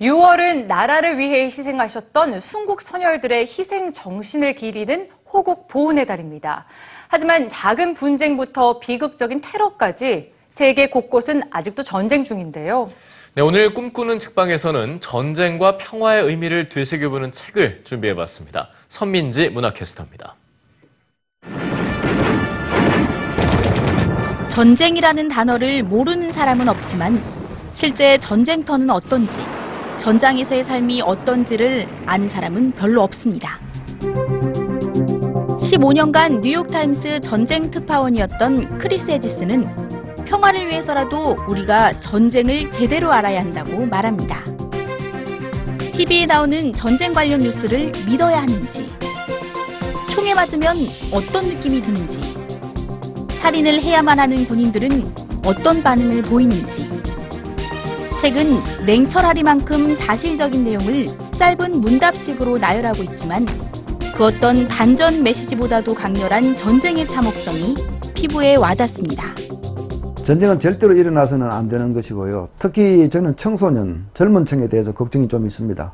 6월은 나라를 위해 희생하셨던 순국 선열들의 희생 정신을 기리는 호국 보훈의 달입니다. 하지만 작은 분쟁부터 비극적인 테러까지 세계 곳곳은 아직도 전쟁 중인데요. 네, 오늘 꿈꾸는 책방에서는 전쟁과 평화의 의미를 되새겨보는 책을 준비해봤습니다. 선민지 문화캐스터입니다. 전쟁이라는 단어를 모르는 사람은 없지만 실제 전쟁터는 어떤지, 전장에서의 삶이 어떤지를 아는 사람은 별로 없습니다. 15년간 뉴욕타임스 전쟁 특파원이었던 크리스 헤지스는 평화를 위해서라도 우리가 전쟁을 제대로 알아야 한다고 말합니다. TV에 나오는 전쟁 관련 뉴스를 믿어야 하는지, 총에 맞으면 어떤 느낌이 드는지, 살인을 해야만 하는 군인들은 어떤 반응을 보이는지, 책은 냉철하리만큼 사실적인 내용을 짧은 문답식으로 나열하고 있지만 그 어떤 반전 메시지보다도 강렬한 전쟁의 참혹성이 피부에 와닿습니다. 전쟁은 절대로 일어나서는 안 되는 것이고요. 특히 저는 청소년, 젊은 층에 대해서 걱정이 좀 있습니다.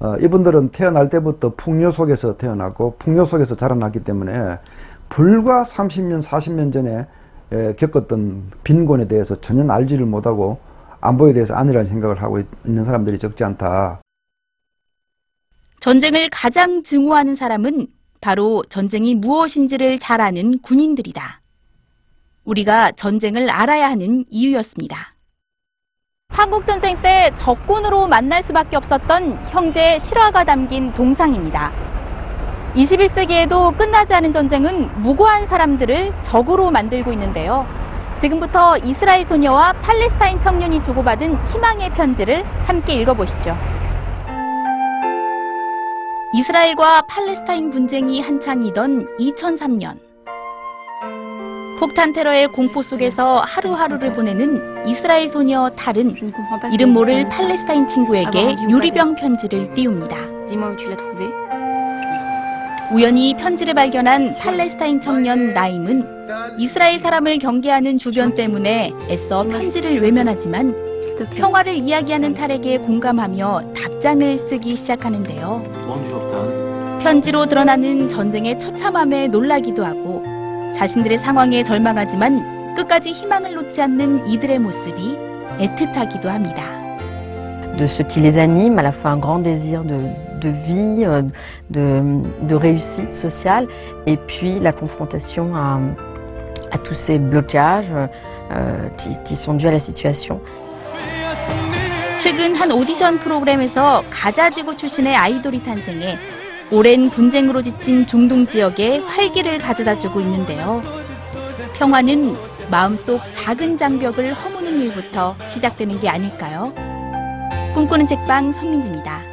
어, 이분들은 태어날 때부터 풍요 속에서 태어나고 풍요 속에서 자라났기 때문에 불과 30년, 40년 전에 에, 겪었던 빈곤에 대해서 전혀 알지를 못하고 안보에 대해서 안일한 생각을 하고 있- 있는 사람들이 적지 않다. 전쟁을 가장 증오하는 사람은 바로 전쟁이 무엇인지를 잘 아는 군인들이다. 우리가 전쟁을 알아야 하는 이유였습니다. 한국전쟁 때 적군으로 만날 수밖에 없었던 형제의 실화가 담긴 동상입니다. 21세기에도 끝나지 않은 전쟁은 무고한 사람들을 적으로 만들고 있는데요. 지금부터 이스라엘 소녀와 팔레스타인 청년이 주고받은 희망의 편지를 함께 읽어보시죠. 이스라엘과 팔레스타인 분쟁이 한창이던 2003년. 폭탄 테러의 공포 속에서 하루하루를 보내는 이스라엘 소녀 탈은 이름 모를 팔레스타인 친구에게 유리병 편지를 띄웁니다. 우연히 편지를 발견한 팔레스타인 청년 나임은 이스라엘 사람을 경계하는 주변 때문에 애써 편지를 외면하지만. 평화를 이야기하는 탈에게 공감하며 답장을 쓰기 시작하는데요. 편지로 드러나는 전쟁의 처참함에 놀라기도 하고 자신들의 상황에 절망하지만 끝까지 희망을 놓지 않는 이들의 모습이 애틋하기도 합니다. de ce qui les anime, à la fois un grand désir de, de vie, euh, de, de réussite sociale, et puis la confrontation à, à tous ces blocages euh, qui, qui sont dus à la situation. 최근 한 오디션 프로그램에서 가자지구 출신의 아이돌이 탄생해 오랜 분쟁으로 지친 중동 지역에 활기를 가져다 주고 있는데요. 평화는 마음속 작은 장벽을 허무는 일부터 시작되는 게 아닐까요? 꿈꾸는 책방 선민지입니다.